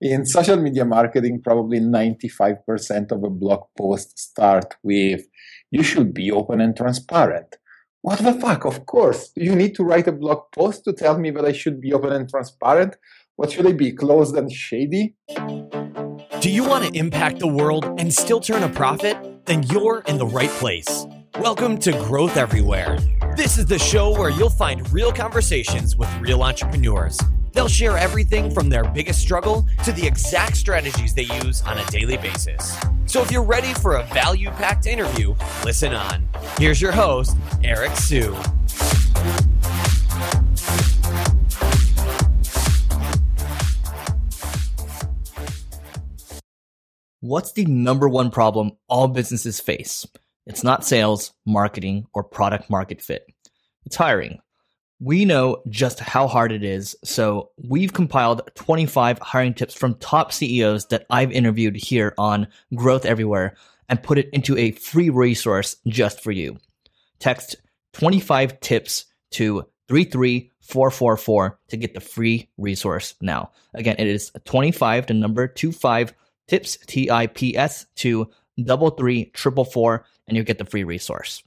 in social media marketing, probably 95% of a blog post start with, you should be open and transparent. What the fuck? Of course. Do you need to write a blog post to tell me that I should be open and transparent? What should I be, closed and shady? Do you want to impact the world and still turn a profit? Then you're in the right place. Welcome to Growth Everywhere. This is the show where you'll find real conversations with real entrepreneurs They'll share everything from their biggest struggle to the exact strategies they use on a daily basis. So if you're ready for a value packed interview, listen on. Here's your host, Eric Siu. What's the number one problem all businesses face? It's not sales, marketing, or product market fit. It's hiring. We know just how hard it is, so we've compiled 25 hiring tips from top CEOs that I've interviewed here on Growth Everywhere and put it into a free resource just for you. Text 25 tips to 33444 to get the free resource now. Again, it is 25 to number 25 tips T I P S to double three triple four and you get the free resource.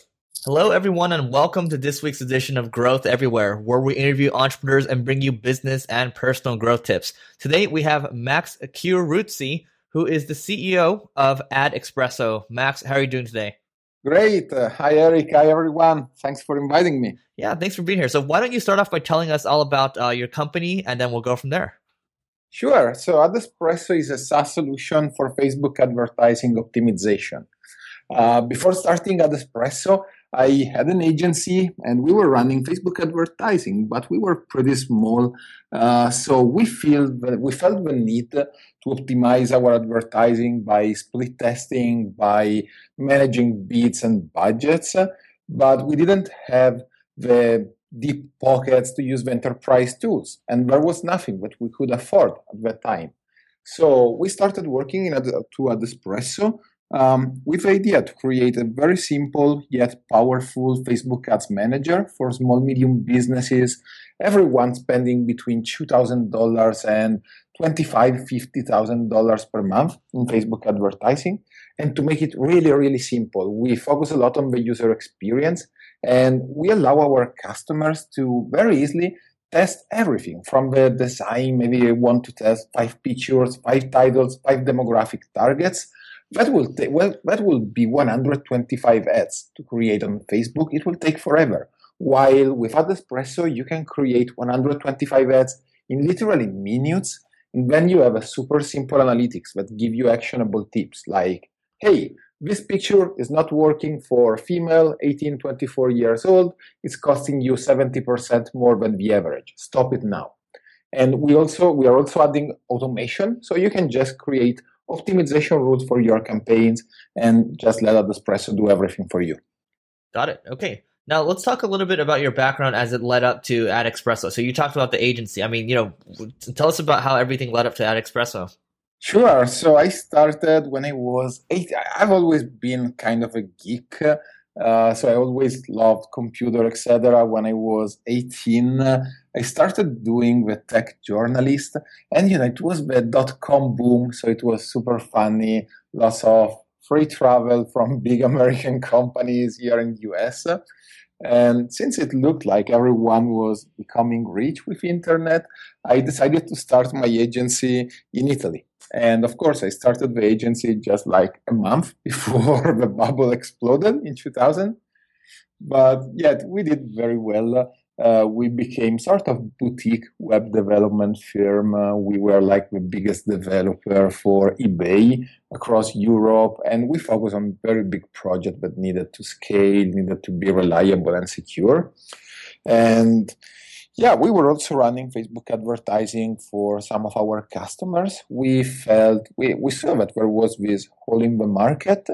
Hello, everyone, and welcome to this week's edition of Growth Everywhere, where we interview entrepreneurs and bring you business and personal growth tips. Today, we have Max Chieruzzi, who is the CEO of Ad Espresso. Max, how are you doing today? Great. Uh, hi, Eric. Hi, everyone. Thanks for inviting me. Yeah, thanks for being here. So, why don't you start off by telling us all about uh, your company, and then we'll go from there. Sure. So, Ad Espresso is a SaaS solution for Facebook advertising optimization. Uh, before starting Ad Espresso, I had an agency and we were running Facebook advertising, but we were pretty small. Uh, so we feel we felt the need to optimize our advertising by split testing, by managing bids and budgets, but we didn't have the deep pockets to use the enterprise tools, and there was nothing that we could afford at that time. So we started working in ad, to Ad Espresso um, with the idea to create a very simple yet powerful Facebook Ads Manager for small medium businesses, everyone spending between $2,000 and $25,000, $50,000 per month in Facebook advertising. And to make it really, really simple, we focus a lot on the user experience and we allow our customers to very easily test everything from the design. Maybe you want to test five pictures, five titles, five demographic targets that will take well that will be 125 ads to create on Facebook. It will take forever. While with Ad Espresso, you can create 125 ads in literally minutes, and then you have a super simple analytics that give you actionable tips like, hey, this picture is not working for female 18 24 years old. It's costing you 70% more than the average. Stop it now. And we also we are also adding automation. So you can just create optimization rules for your campaigns and just let Espresso do everything for you. Got it. Okay. Now let's talk a little bit about your background as it led up to Ad Espresso. So you talked about the agency. I mean, you know, tell us about how everything led up to Ad Espresso. Sure. So I started when I was eight. I've always been kind of a geek. Uh, so I always loved computer, etc. When I was 18, uh, I started doing the tech journalist, and you know it was the dot com boom, so it was super funny. Lots of free travel from big American companies here in the US. And since it looked like everyone was becoming rich with internet, I decided to start my agency in Italy. And of course, I started the agency just like a month before the bubble exploded in 2000. But yet, we did very well. Uh, we became sort of boutique web development firm. Uh, we were like the biggest developer for eBay across Europe, and we focused on very big projects that needed to scale, needed to be reliable and secure. And yeah, we were also running Facebook advertising for some of our customers. We felt we, we saw that there was this hole in the market,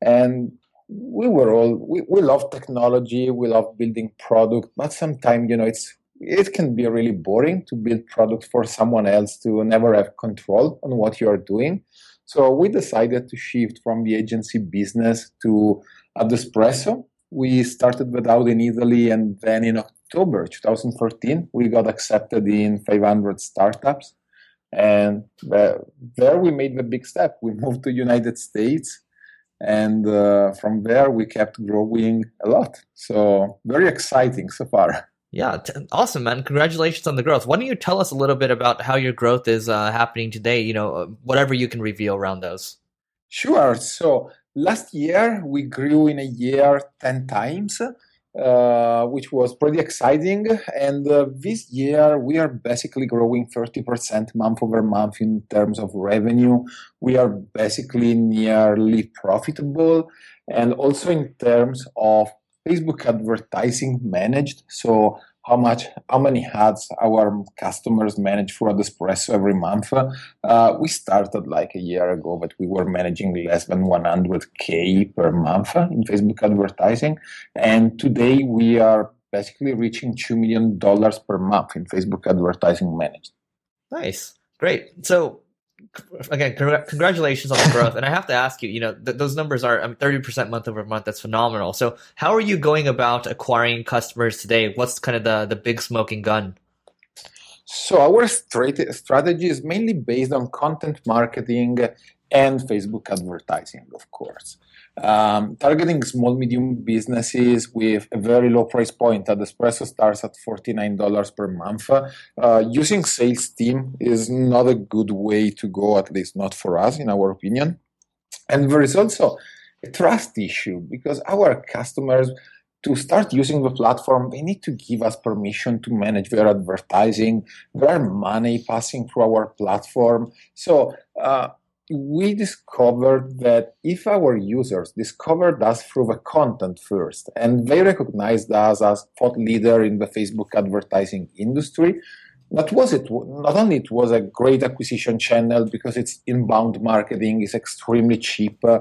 and we were all we, we love technology, we love building product, but sometimes you know it's it can be really boring to build product for someone else to never have control on what you are doing. So we decided to shift from the agency business to Ad Espresso. We started with out in Italy, and then in October 2014, we got accepted in 500 startups. And there we made the big step. We moved to United States, and uh, from there we kept growing a lot. So very exciting so far. Yeah, t- awesome, man! Congratulations on the growth. Why don't you tell us a little bit about how your growth is uh, happening today? You know, uh, whatever you can reveal around those. Sure. So last year we grew in a year ten times uh, which was pretty exciting. And uh, this year, we are basically growing 30% month over month in terms of revenue. We are basically nearly profitable. And also in terms of Facebook advertising managed. So how much how many ads our customers manage for Adespresso every month. Uh, we started like a year ago, but we were managing less than 100k per month in Facebook advertising, and today we are basically reaching two million dollars per month in Facebook advertising managed. Nice, great. So again, congratulations on the growth. and I have to ask you, you know, th- those numbers are um, I 30% month over month. That's phenomenal. So how are you going about acquiring customers today? What's kind of the, the big smoking gun? So our strategy is mainly based on content marketing and Facebook advertising, of course um, targeting small medium businesses with a very low price point Adespresso starts at $49 per month uh, using sales team is not a good way to go at least not for us in our opinion and there is also a trust issue because our customers to start using the platform, they need to give us permission to manage their advertising. There are money passing through our platform. So uh, we discovered that if our users discovered us through the content first and they recognized us as thought leader in the Facebook advertising industry, not was it not only it was a great acquisition channel because it's inbound marketing is extremely cheap, uh,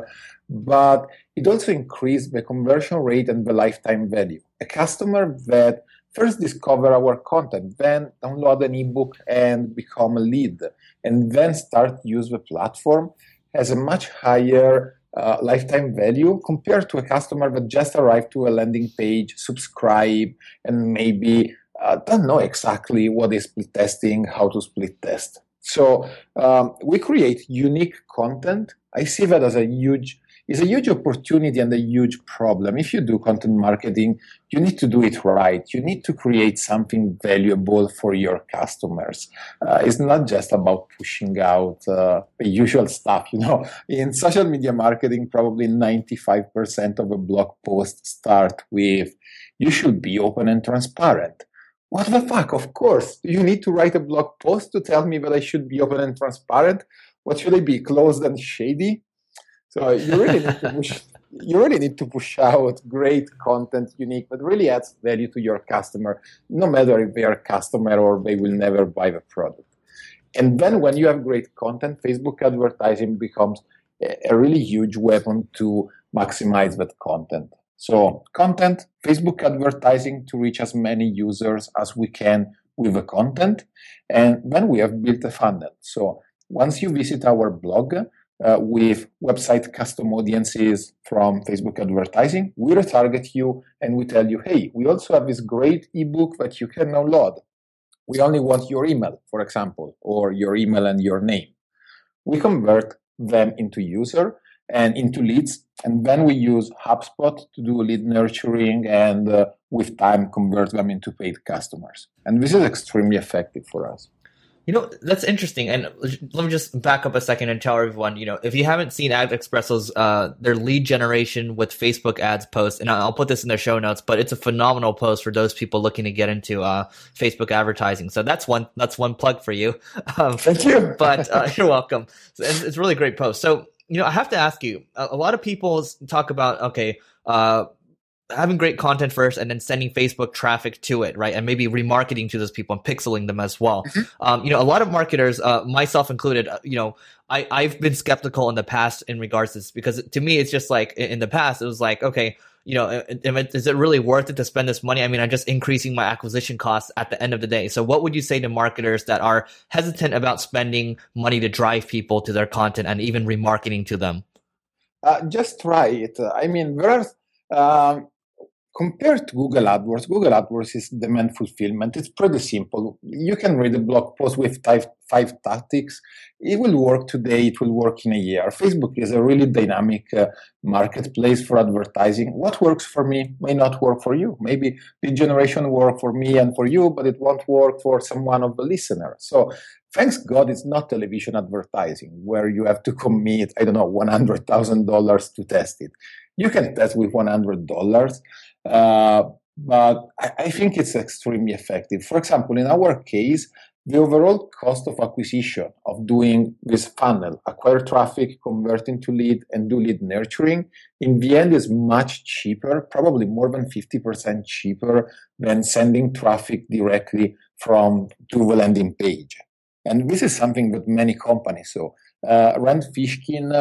but it also increased the conversion rate and the lifetime value. A customer that first discover our content, then download an ebook and become a lead, and then start use the platform has a much higher uh, lifetime value compared to a customer that just arrived to a landing page, subscribe, and maybe uh, don't know exactly what is split testing, how to split test. So um, we create unique content. I see that as a huge is a huge opportunity and a huge problem. If you do content marketing, you need to do it right. You need to create something valuable for your customers. Uh, it's not just about pushing out uh, the usual stuff. You know, in social media marketing, probably 95% of a blog post start with, you should be open and transparent. What the fuck? Of course. You need to write a blog post to tell me that I should be open and transparent. What should I be? Closed and shady? So uh, you really need to push. You really need to push out great content, unique, but really adds value to your customer, no matter if they are a customer or they will never buy the product. And then when you have great content, Facebook advertising becomes a really huge weapon to maximize that content. So content, Facebook advertising to reach as many users as we can with the content. And then we have built a funnel. So once you visit our blog, uh, with website custom audiences from Facebook advertising, we retarget you and we tell you, hey, we also have this great ebook that you can download. We only want your email, for example, or your email and your name. We convert them into user and into leads, and then we use HubSpot to do lead nurturing and uh, with time convert them into paid customers. And this is extremely effective for us. You know, that's interesting. And let me just back up a second and tell everyone, you know, if you haven't seen Adespresso's, uh, their lead generation with Facebook ads post, and I'll put this in the show notes, but it's a phenomenal post for those people looking to get into, uh, Facebook advertising. So that's one, that's one plug for you. Um, Thank you. but, uh, you're welcome. It's, it's, a really great post. So, you know, I have to ask you, a, a lot of people talk about, okay, uh, having great content first and then sending Facebook traffic to it, right? And maybe remarketing to those people and pixeling them as well. Mm-hmm. Um, you know, a lot of marketers, uh, myself included, uh, you know, I, I've been skeptical in the past in regards to this because to me, it's just like in the past, it was like, okay, you know, is it really worth it to spend this money? I mean, I'm just increasing my acquisition costs at the end of the day. So what would you say to marketers that are hesitant about spending money to drive people to their content and even remarketing to them? Uh, just try it. I mean, there are, um, compared to Google AdWords, Google AdWords is demand fulfillment. It's pretty simple. You can read a blog post with five, five tactics. It will work today, it will work in a year. Facebook is a really dynamic uh, marketplace for advertising. What works for me may not work for you. Maybe the generation work for me and for you, but it won't work for someone of the listener. So thanks God it's not television advertising where you have to commit, I don't know, $100,000 to test it. You can test with $100 uh, but I, I, think it's extremely effective. For example, in our case, the overall cost of acquisition of doing this funnel, acquire traffic, convert into lead, and do lead nurturing, in the end is much cheaper, probably more than 50% cheaper than sending traffic directly from to the landing page. And this is something that many companies so uh, Rand Fishkin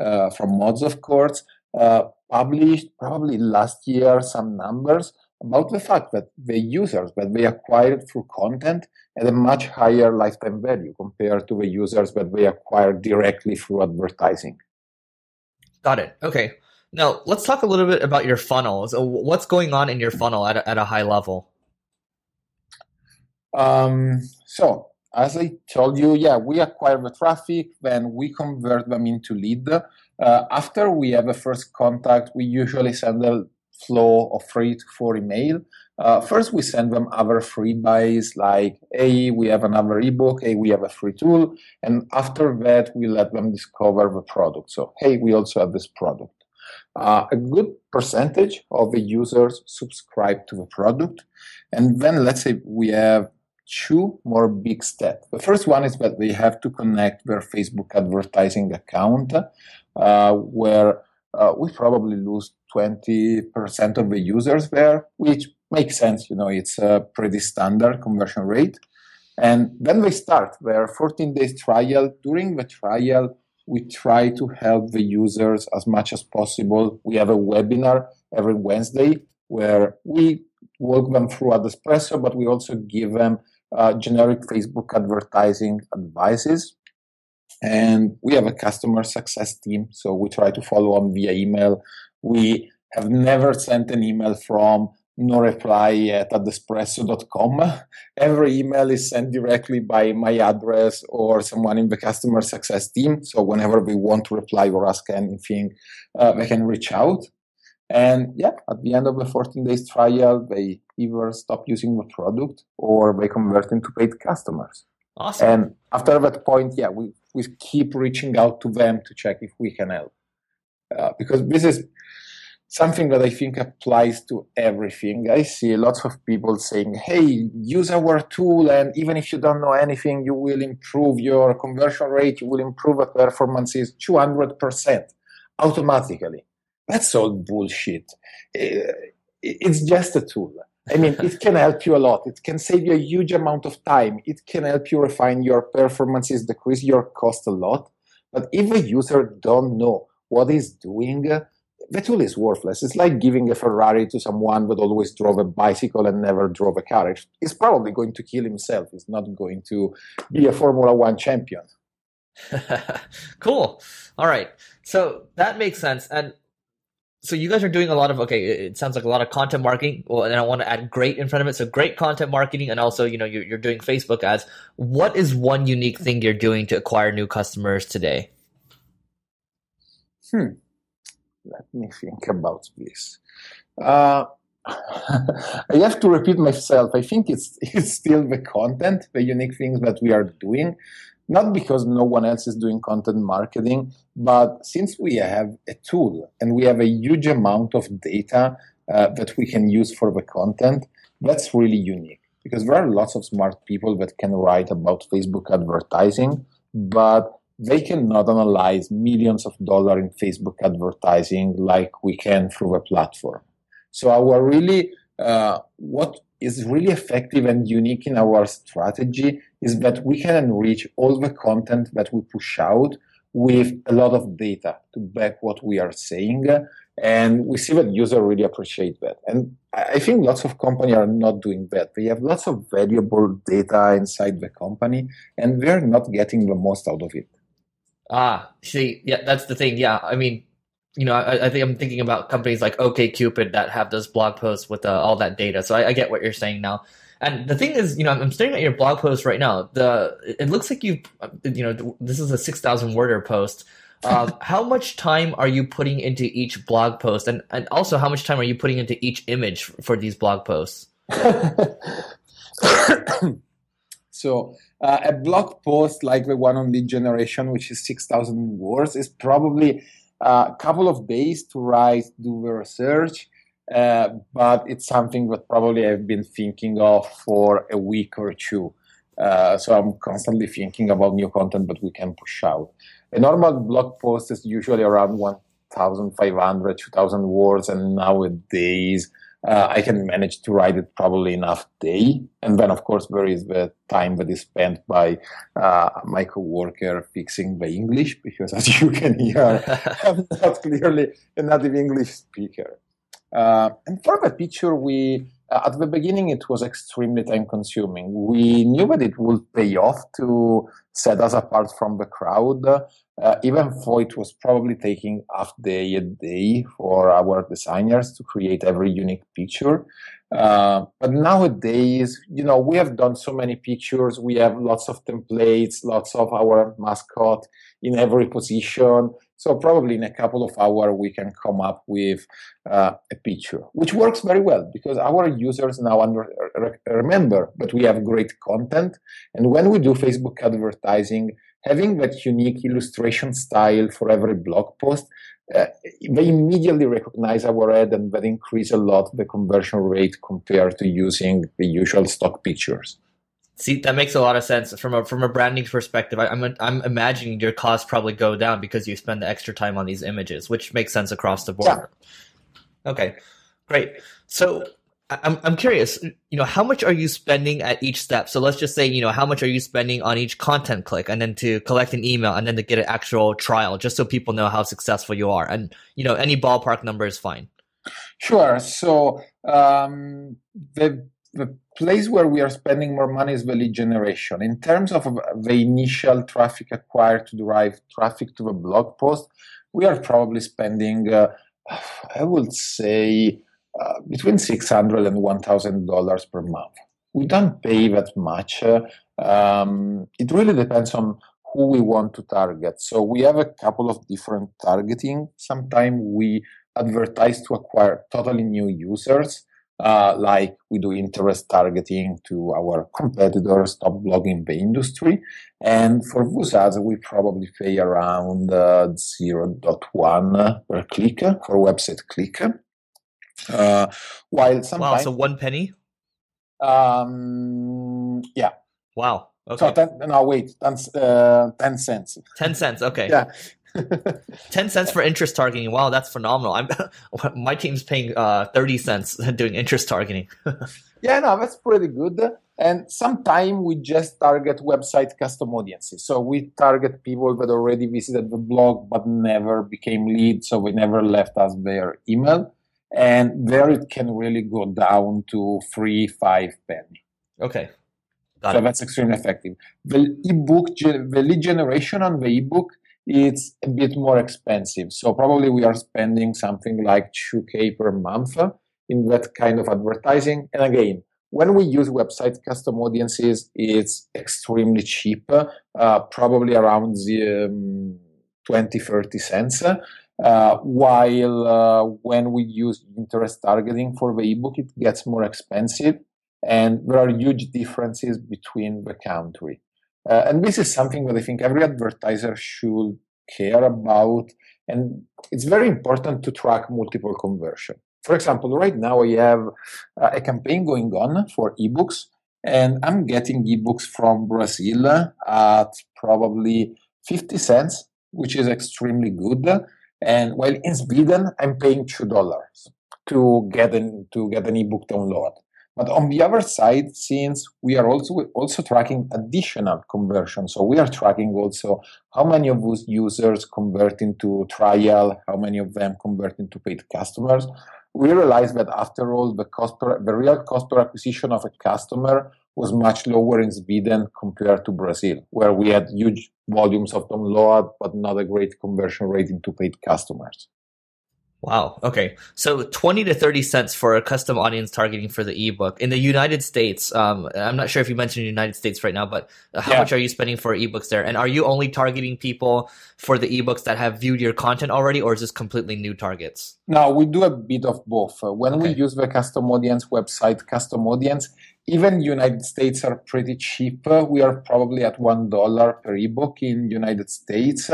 uh, from Moz, of course, uh, published probably last year some numbers about the fact that the users that they acquired through content had a much higher lifetime value compared to the users that they acquired directly through advertising. Got it. Okay. Now let's talk a little bit about your funnel. So what's going on in your funnel at a, at a high level? Um, so as I told you, yeah, we acquire the traffic, then we convert them into lead. Uh, after we have a first contact, we usually send a flow of three to four email. Uh, first, we send them other free buys like, hey, we have another ebook, hey, we have a free tool. And after that, we let them discover the product. So, hey, we also have this product. Uh, a good percentage of the users subscribe to the product. And then let's say we have two more big steps. The first one is that they have to connect their Facebook advertising account, uh, where uh, we probably lose 20% of the users there, which makes sense. You know, it's a pretty standard conversion rate. And then they start their 14 days trial. During the trial, we try to help the users as much as possible. We have a webinar every Wednesday where we walk them through Adespresso, but we also give them uh, generic Facebook advertising advices. And we have a customer success team, so we try to follow on via email. We have never sent an email from no reply at adespresso.com. Every email is sent directly by my address or someone in the customer success team. So whenever we want to reply or ask anything, uh, they can reach out. And yeah, at the end of the 14 days trial, they either stop using the product or they convert into paid customers. Awesome. And after that point, yeah, we, we keep reaching out to them to check if we can help. Uh, because this is something that I think applies to everything. I see lots of people saying, hey, use our tool, and even if you don't know anything, you will improve your conversion rate, you will improve the performances 200% automatically. That's all bullshit. It's just a tool. I mean, it can help you a lot. It can save you a huge amount of time. It can help you refine your performances, decrease your cost a lot. But if a user don't know what he's doing, the tool is worthless. It's like giving a Ferrari to someone that always drove a bicycle and never drove a car. He's probably going to kill himself. He's not going to be a Formula One champion. cool. All right. So that makes sense. And so you guys are doing a lot of okay it sounds like a lot of content marketing. Well and i want to add great in front of it. So great content marketing and also you know you're, you're doing facebook ads. What is one unique thing you're doing to acquire new customers today? Hmm. Let me think about this. Uh, I have to repeat myself. I think it's it's still the content, the unique things that we are doing not because no one else is doing content marketing, but since we have a tool and we have a huge amount of data uh, that we can use for the content, that's really unique because there are lots of smart people that can write about Facebook advertising, but they cannot analyze millions of dollars in Facebook advertising like we can through a platform. So our really uh, what is really effective and unique in our strategy is that we can enrich all the content that we push out with a lot of data to back what we are saying. And we see that users really appreciate that. And I think lots of companies are not doing that. They have lots of valuable data inside the company and they're not getting the most out of it. Ah, see, yeah, that's the thing. Yeah. I mean, you know, I, I, think I'm thinking about companies like OKCupid that have those blog posts with uh, all that data. So I, I, get what you're saying now. And the thing is, you know, I'm staring at your blog post right now. The it looks like you, you know, this is a six thousand worder post. Uh, how much time are you putting into each blog post, and and also how much time are you putting into each image for these blog posts? so uh, a blog post like the one on lead generation, which is six thousand words, is probably a couple of days to write, do the research, uh, but it's something that probably I've been thinking of for a week or two. Uh, so I'm constantly thinking about new content that we can push out. A normal blog post is usually around 1,500, 2,000 words, and nowadays uh, I can manage to write it probably enough day. And then, of course, there is the time that is spent by uh, my coworker fixing the English, because as you can hear, I'm not clearly a native English speaker. Uh, and for the picture, we at the beginning it was extremely time consuming. We knew that it would pay off to set us apart from the crowd, uh, even though it was probably taking half day a day for our designers to create every unique picture. Uh, but nowadays, you know, we have done so many pictures. We have lots of templates, lots of our mascot in every position. So probably in a couple of hours, we can come up with uh, a picture, which works very well because our users now under, remember that we have great content. And when we do Facebook advertising, having that unique illustration style for every blog post, uh, they immediately recognize our ad and that increase a lot the conversion rate compared to using the usual stock pictures. See, that makes a lot of sense from a from a branding perspective. I, am I'm, I'm imagining your costs probably go down because you spend the extra time on these images, which makes sense across the board. Yeah. Okay, great. So I'm I'm curious. You know, how much are you spending at each step? So let's just say, you know, how much are you spending on each content click, and then to collect an email, and then to get an actual trial, just so people know how successful you are. And you know, any ballpark number is fine. Sure. So um, the the place where we are spending more money is the lead generation. In terms of the initial traffic acquired to drive traffic to the blog post, we are probably spending, uh, I would say, uh, between six hundred and one thousand dollars per month. We don't pay that much. Uh, um, it really depends on who we want to target. So we have a couple of different targeting. Sometimes we advertise to acquire totally new users uh, like we do interest targeting to our competitors, top blogging in the industry. And for those ads, we probably pay around uh, 0.1 per click for website click. Uh, while sometimes. Wow, so one penny? Um, yeah. Wow. Okay. So ten, no, wait, 10, uh, 10 cents. 10 cents, okay. Yeah. 10 cents for interest targeting. Wow, that's phenomenal. I'm my team's paying uh, 30 cents doing interest targeting. yeah, no, that's pretty good. And sometimes we just target website custom audiences. So we target people that already visited the blog but never became leads, so they never left us their email. And there it can really go down to three, five penny. Okay. Got so it. that's extremely effective. The ebook, the lead generation on the ebook it's a bit more expensive. So probably we are spending something like 2K per month in that kind of advertising. And again, when we use website custom audiences, it's extremely cheap, uh, probably around the, um, 20, 30 cents. Uh, while uh, when we use interest targeting for the ebook, it gets more expensive. And there are huge differences between the country. Uh, and this is something that I think every advertiser should care about. And it's very important to track multiple conversion. For example, right now I have uh, a campaign going on for ebooks, and I'm getting ebooks from Brazil at probably 50 cents, which is extremely good. And while in Sweden, I'm paying two dollars to get an to get an ebook download. But on the other side, since we are also also tracking additional conversion, so we are tracking also how many of those users convert into trial, how many of them convert into paid customers. We realized that after all, the cost per, the real cost per acquisition of a customer was much lower in Sweden compared to Brazil, where we had huge volumes of download, but not a great conversion rate into paid customers. Wow. Okay. So 20 to 30 cents for a custom audience targeting for the ebook. In the United States, um, I'm not sure if you mentioned United States right now, but how yeah. much are you spending for ebooks there? And are you only targeting people for the ebooks that have viewed your content already, or is this completely new targets? No, we do a bit of both. Uh, when okay. we use the custom audience website, custom audience, even United States are pretty cheap. Uh, we are probably at $1 per ebook in United States.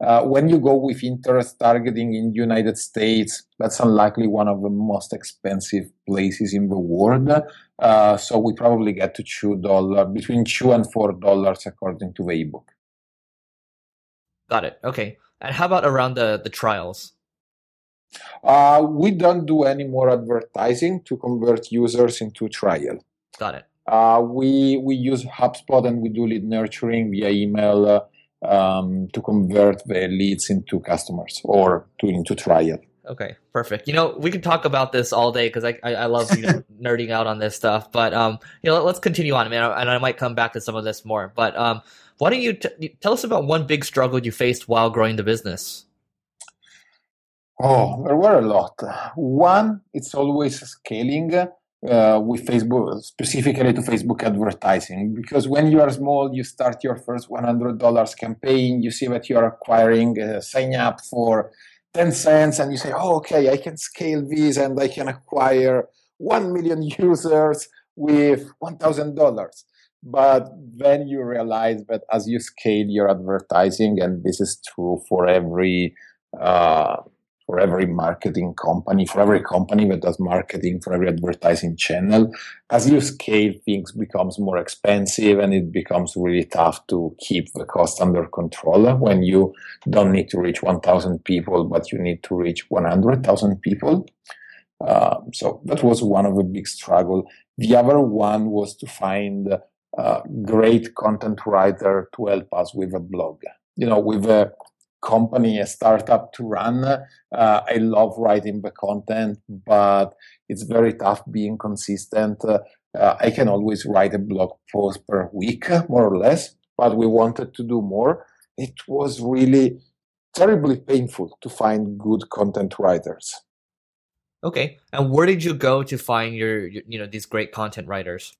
Uh, when you go with interest targeting in United States, that's unlikely one of the most expensive places in the world. Uh, so we probably get to two dollar between two and four dollars according to the ebook. Got it. Okay. And how about around the the trials? Uh, we don't do any more advertising to convert users into trial. Got it. Uh, we we use HubSpot and we do lead nurturing via email uh, um, to convert the leads into customers or to into trial. Okay, perfect. You know, we could talk about this all day because I, I, I love you know, nerding out on this stuff. But um, you know, let's continue on. man, and I might come back to some of this more. But um, why don't you t- tell us about one big struggle you faced while growing the business? Oh, there were a lot. One, it's always scaling uh, with Facebook, specifically to Facebook advertising. Because when you are small, you start your first $100 campaign, you see that you are acquiring a sign up for 10 cents, and you say, oh, okay, I can scale this and I can acquire 1 million users with $1,000. But then you realize that as you scale your advertising, and this is true for every uh, for every marketing company, for every company that does marketing, for every advertising channel. As you scale, things becomes more expensive and it becomes really tough to keep the cost under control when you don't need to reach 1,000 people, but you need to reach 100,000 people. Uh, so that was one of the big struggle. The other one was to find a great content writer to help us with a blog. You know, with a company, a startup to run. Uh, I love writing the content, but it's very tough being consistent. Uh, I can always write a blog post per week, more or less, but we wanted to do more. It was really terribly painful to find good content writers. Okay, and where did you go to find your, your you know these great content writers?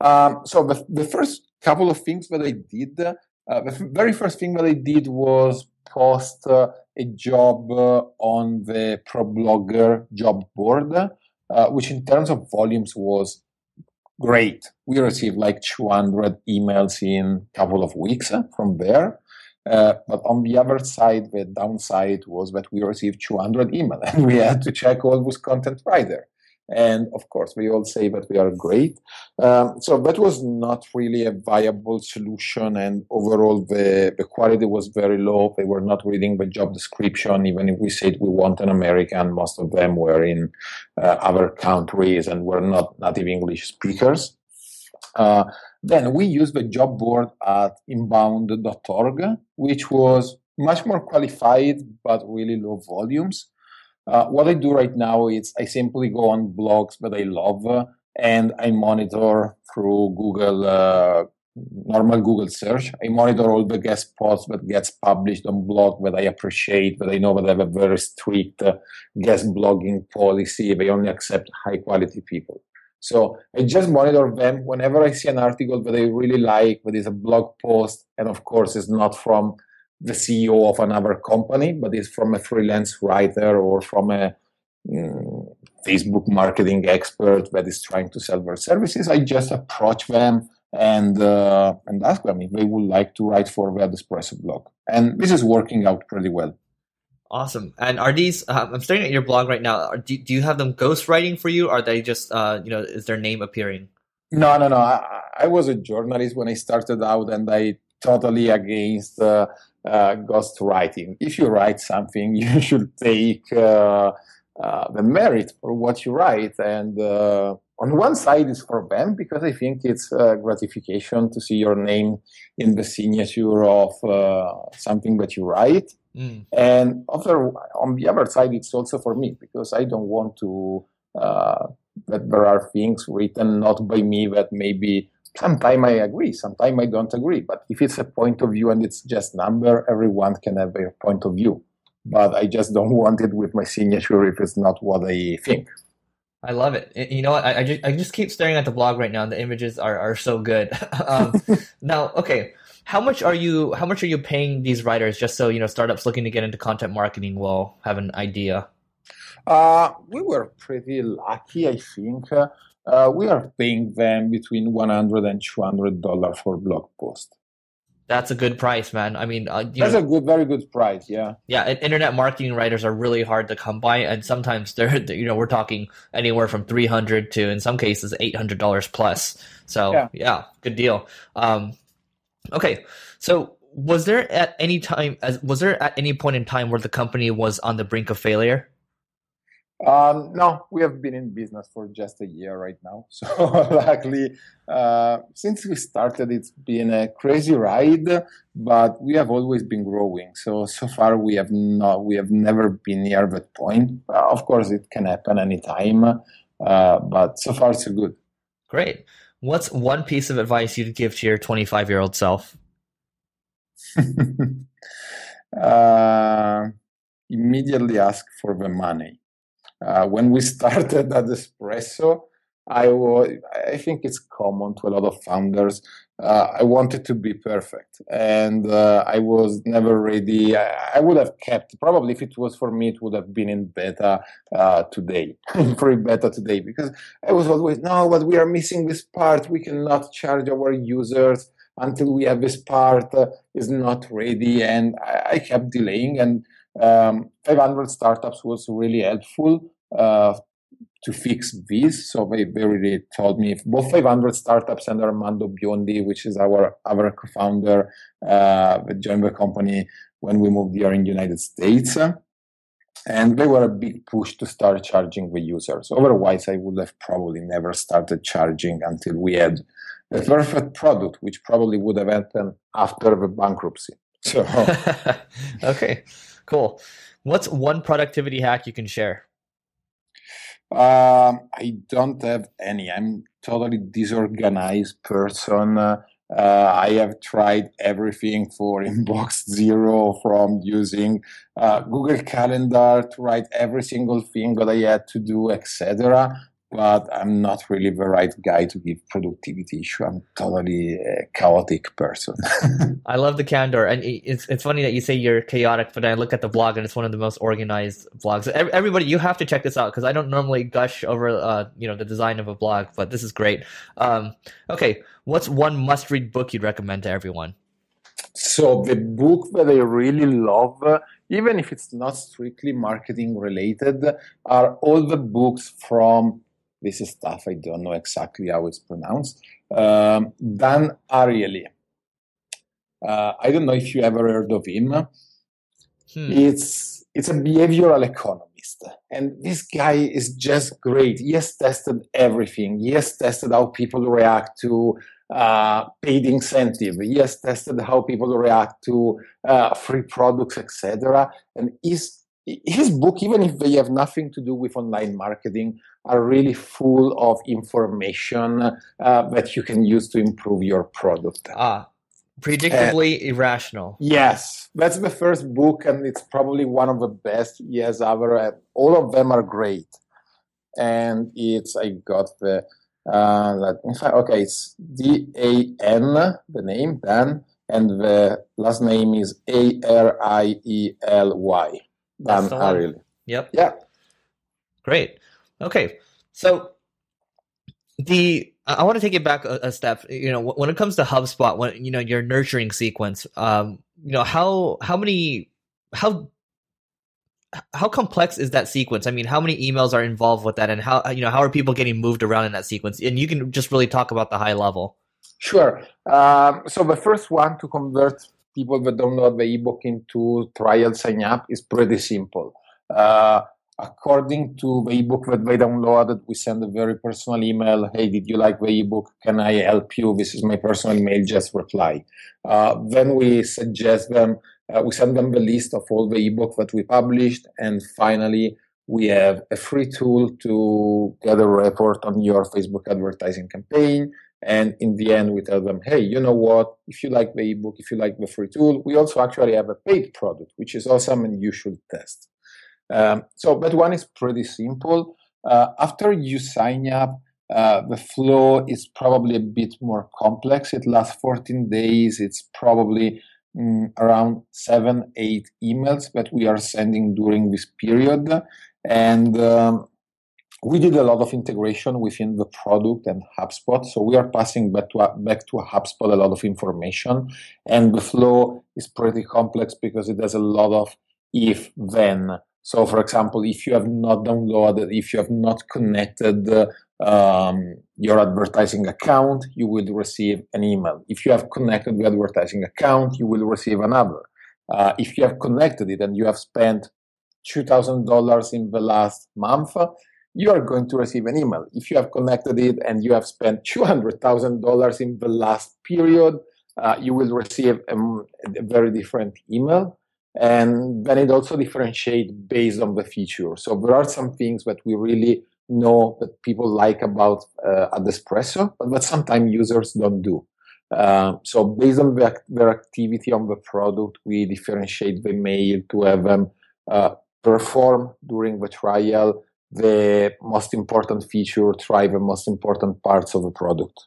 Um, so the, the first couple of things that I did, uh, the very first thing that I did was post uh, a job uh, on the ProBlogger job board, uh, which in terms of volumes was great. We received like 200 emails in a couple of weeks from there. Uh, but on the other side, the downside was that we received 200 emails and we had to check all those content writer. And of course, we all say that we are great. Um, so that was not really a viable solution. And overall, the, the quality was very low. They were not reading the job description. Even if we said we want an American, most of them were in uh, other countries and were not native English speakers. Uh, then we used the job board at inbound.org, which was much more qualified, but really low volumes. Uh, what I do right now is I simply go on blogs that I love uh, and I monitor through Google, uh, normal Google search. I monitor all the guest posts that gets published on blog that I appreciate, that I know that I have a very strict uh, guest blogging policy. They only accept high quality people. So I just monitor them whenever I see an article that I really like, that is a blog post, and of course it's not from the CEO of another company, but is from a freelance writer or from a um, Facebook marketing expert that is trying to sell their services. I just approach them and uh, and ask them if they would like to write for the Espresso blog, and this is working out pretty well. Awesome. And are these? Uh, I'm staring at your blog right now. Are, do, do you have them ghostwriting for you? Or are they just uh, you know is their name appearing? No, no, no. I, I was a journalist when I started out, and I totally against uh, uh, ghostwriting. If you write something, you should take uh, uh, the merit for what you write. And uh, on one side, is for them because I think it's gratification to see your name in the signature of uh, something that you write. Mm. And other, on the other side, it's also for me because I don't want to uh, that there are things written not by me that maybe Sometimes I agree, sometimes I don't agree. But if it's a point of view and it's just number, everyone can have their point of view. but I just don't want it with my signature if it's not what I think. I love it. You know what? I, I, just, I just keep staring at the blog right now, and the images are, are so good. um, now, okay, how much are you how much are you paying these writers just so you know startups looking to get into content marketing will have an idea? Uh, we were pretty lucky, I think. Uh, we are paying them between 100 and 200 dollars for blog post. That's a good price, man. I mean, uh, that's know, a good, very good price. Yeah. Yeah, internet marketing writers are really hard to come by, and sometimes they're, you know, we're talking anywhere from three hundred to, in some cases, eight hundred dollars plus. So yeah. yeah, good deal. Um, okay, so was there at any time, as was there at any point in time where the company was on the brink of failure? Um, no, we have been in business for just a year right now. So luckily, uh, since we started, it's been a crazy ride, but we have always been growing. So so far, we have not, we have never been near that point. Uh, of course, it can happen anytime, uh, but so far, so good. Great. What's one piece of advice you'd give to your 25 year old self? Uh, immediately ask for the money uh, when we started at Espresso, I was, I think it's common to a lot of founders. Uh, I wanted to be perfect, and uh, I was never ready. I, I, would have kept probably if it was for me, it would have been in beta uh, today, free beta today, because I was always no, but we are missing this part. We cannot charge our users until we have this part uh, is not ready, and I, I kept delaying and um, 500 startups was really helpful uh, to fix this. So they, they really told me both 500 startups and Armando Biondi, which is our other co-founder, uh, joined the company when we moved here in the United States. And they were a big push to start charging the users. Otherwise, I would have probably never started charging until we had a perfect product, which probably would have happened after the bankruptcy. So, okay. Cool. What's one productivity hack you can share? Um, I don't have any. I'm totally disorganized person. Uh, I have tried everything for inbox zero from using uh, Google Calendar to write every single thing that I had to do, etc but I'm not really the right guy to give productivity issue. I'm totally a chaotic person. I love the candor, and it's it's funny that you say you're chaotic, but I look at the blog and it's one of the most organized blogs. Everybody, you have to check this out because I don't normally gush over uh, you know the design of a blog, but this is great. Um, okay, what's one must-read book you'd recommend to everyone? So the book that I really love, even if it's not strictly marketing related, are all the books from this is stuff I don't know exactly how it's pronounced. Um, Dan Ariely. Uh, I don't know if you ever heard of him. Hmm. It's it's a behavioral economist, and this guy is just great. He has tested everything. He has tested how people react to uh, paid incentive. He has tested how people react to uh, free products, etc. And he's his book, even if they have nothing to do with online marketing, are really full of information uh, that you can use to improve your product. Ah, predictably uh, irrational. Yes, that's the first book, and it's probably one of the best he has ever. All of them are great, and it's I got the. Uh, okay, it's D A N, the name Dan, and the last name is A R I E L Y. Dan Ariely. Yep. Yeah. Great. Okay. So the I want to take it back a, a, step. You know, when it comes to HubSpot, when you know your nurturing sequence, um, you know how how many how how complex is that sequence? I mean, how many emails are involved with that, and how you know how are people getting moved around in that sequence? And you can just really talk about the high level. Sure. Um, so the first one to convert people that download the ebook into trial sign up is pretty simple. Uh, according to the ebook that they downloaded, we send a very personal email. Hey, did you like the ebook? Can I help you? This is my personal email. Just reply. Uh, then we suggest them. Uh, we send them the list of all the ebook that we published, and finally, we have a free tool to get a report on your Facebook advertising campaign And in the end, we tell them, hey, you know what? If you like the ebook, if you like the free tool, we also actually have a paid product, which is awesome and you should test. Um, so that one is pretty simple. Uh, after you sign up, uh, the flow is probably a bit more complex. It lasts 14 days. It's probably mm, around seven, eight emails that we are sending during this period. And um, we did a lot of integration within the product and HubSpot. So we are passing back to, back to HubSpot a lot of information. And the flow is pretty complex because it has a lot of if then. So, for example, if you have not downloaded, if you have not connected um, your advertising account, you will receive an email. If you have connected the advertising account, you will receive another. Uh, if you have connected it and you have spent $2,000 in the last month, you are going to receive an email. If you have connected it and you have spent $200,000 in the last period, uh, you will receive a, a, very different email. And then it also differentiates based on the feature. So there are some things that we really know that people like about uh, Adespresso, but sometimes users don't do. Uh, so based on the, their activity on the product, we differentiate the mail to have them uh, perform during the trial the most important feature, try the most important parts of the product.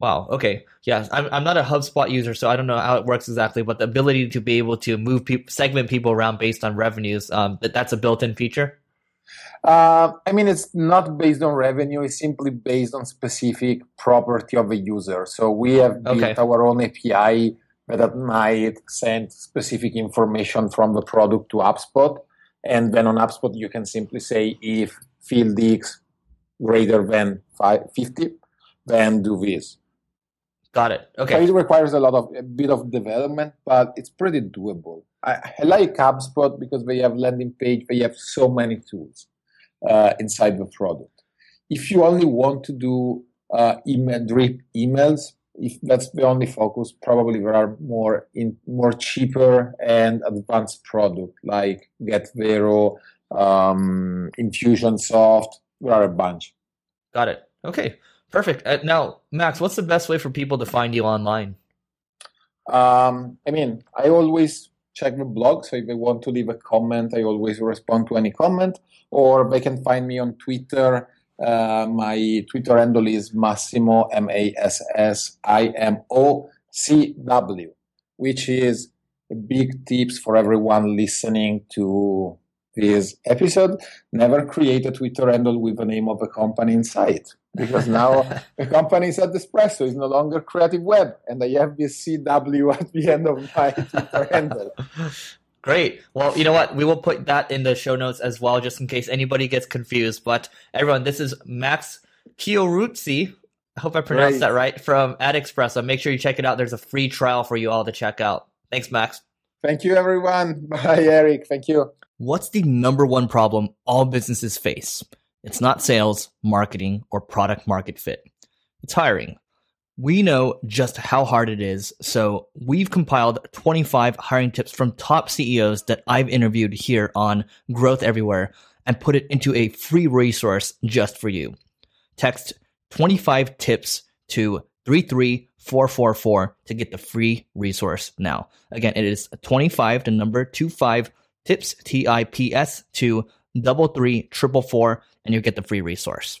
Wow. Okay. Yeah. I'm, I'm not a HubSpot user, so I don't know how it works exactly, but the ability to be able to move people, segment people around based on revenues, um, that, that's a built in feature? Uh, I mean, it's not based on revenue. It's simply based on specific property of a user. So we have built okay. our own API that might send specific information from the product to HubSpot. And then on HubSpot, you can simply say if field X greater than 50, then do this. Got it. Okay. So it requires a lot of a bit of development, but it's pretty doable. I, I like HubSpot because they have landing page, they have so many tools uh, inside the product. If you only want to do uh, email drip emails, if that's the only focus, probably there are more in more cheaper and advanced product like GetVero, um, Infusionsoft. There are a bunch. Got it. Okay, perfect. Uh, now, Max, what's the best way for people to find you online? Um, I mean, I always check the blog. So if they want to leave a comment, I always respond to any comment. Or they can find me on Twitter uh, my Twitter handle is Massimo, M A S S I M O C W, which is a big tips for everyone listening to this episode. Never create a Twitter handle with the name of a company inside. Because now the company is Adespresso, is no longer Creative Web, and I have this CW at the end of my Twitter handle. Great. Well, you know what? We will put that in the show notes as well, just in case anybody gets confused. But everyone, this is Max Chieruzzi. I hope I pronounced right. that right from Adespresso. Make sure you check it out. There's a free trial for you all to check out. Thanks, Max. Thank you, everyone. Bye, Eric. Thank you. What's the number one problem all businesses face? It's not sales, marketing, or product market fit. It's hiring. We know just how hard it is, so we've compiled 25 hiring tips from top CEOs that I've interviewed here on Growth Everywhere and put it into a free resource just for you. Text 25 tips to 33444 to get the free resource now. Again, it is 25 to number 25 tips, T I P S, to double three triple four, and you get the free resource.